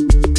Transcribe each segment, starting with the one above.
you.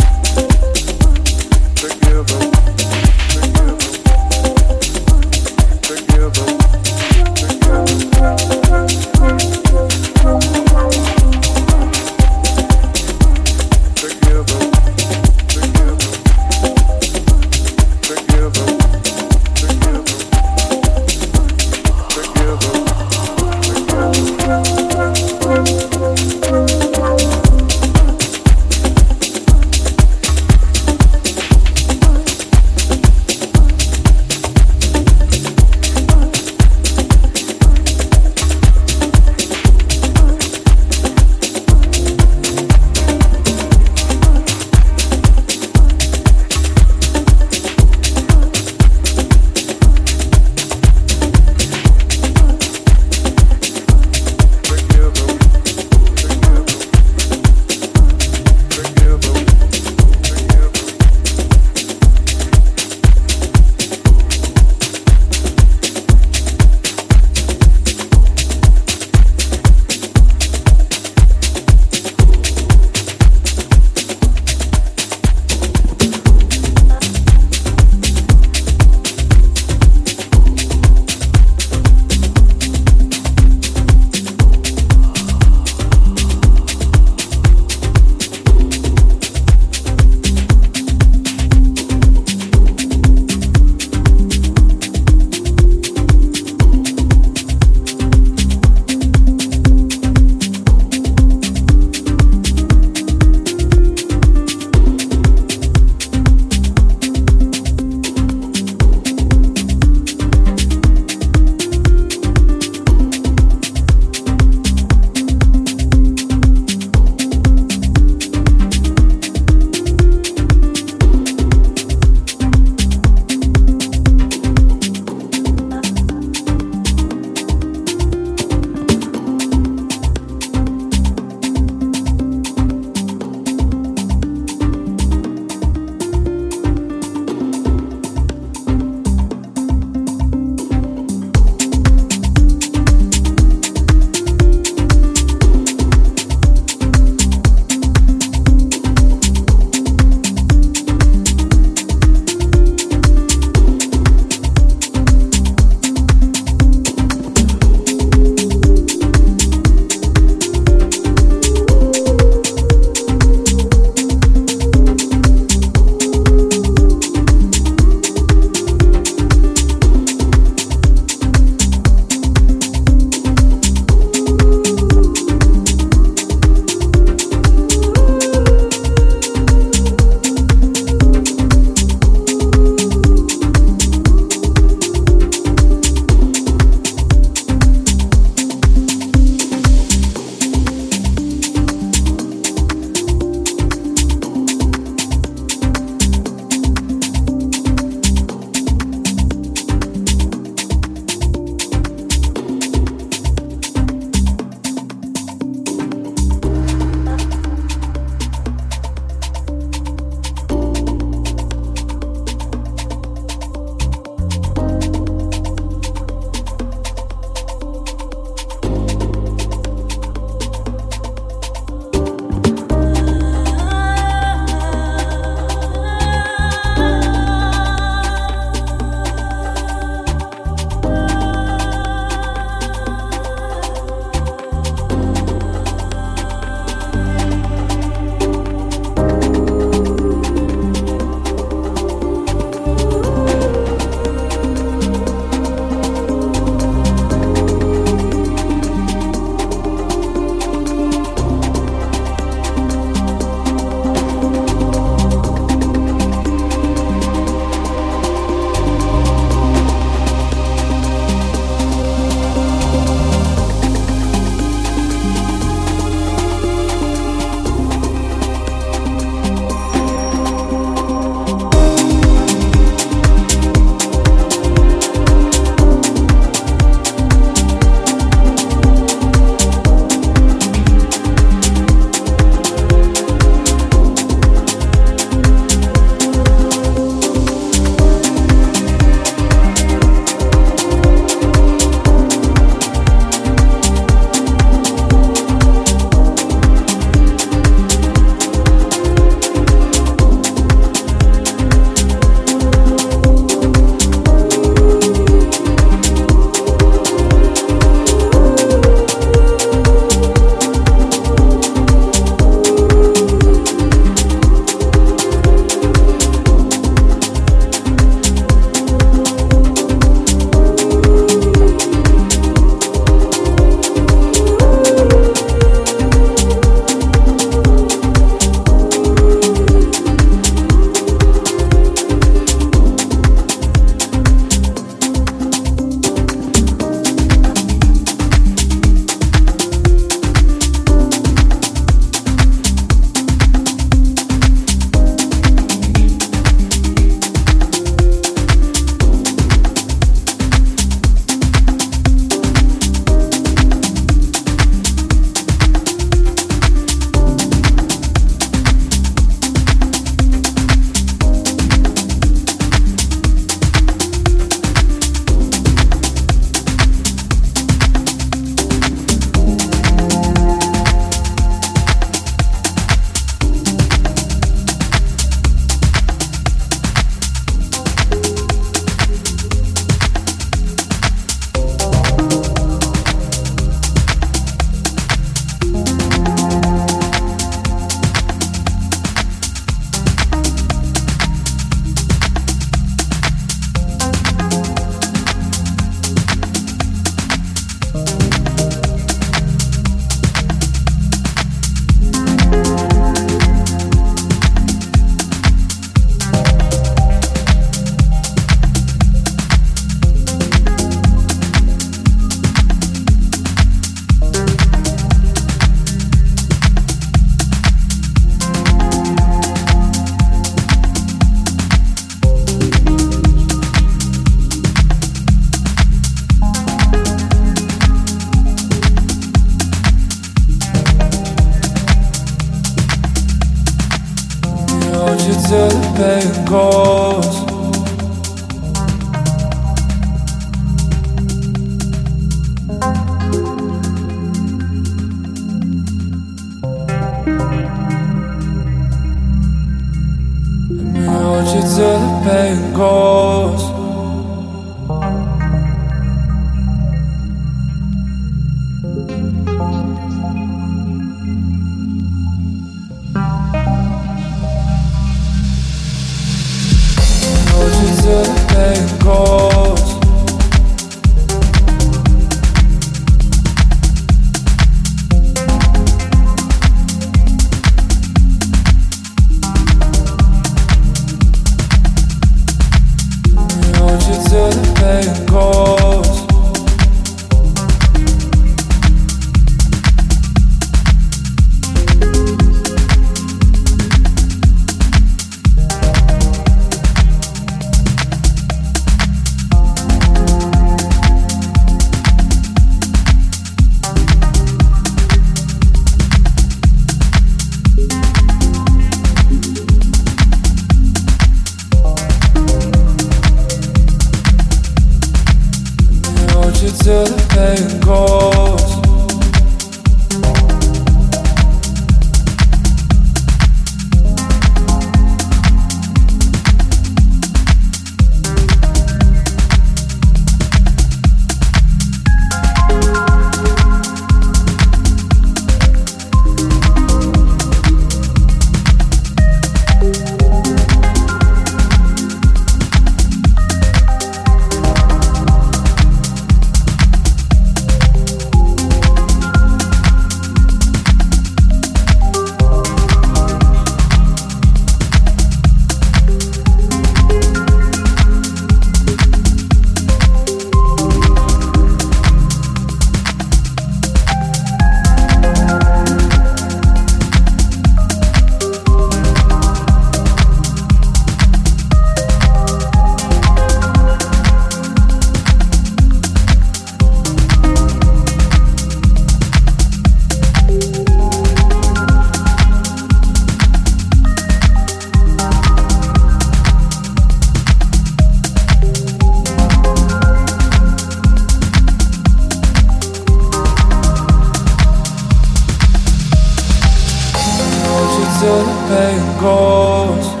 Till the pain goes.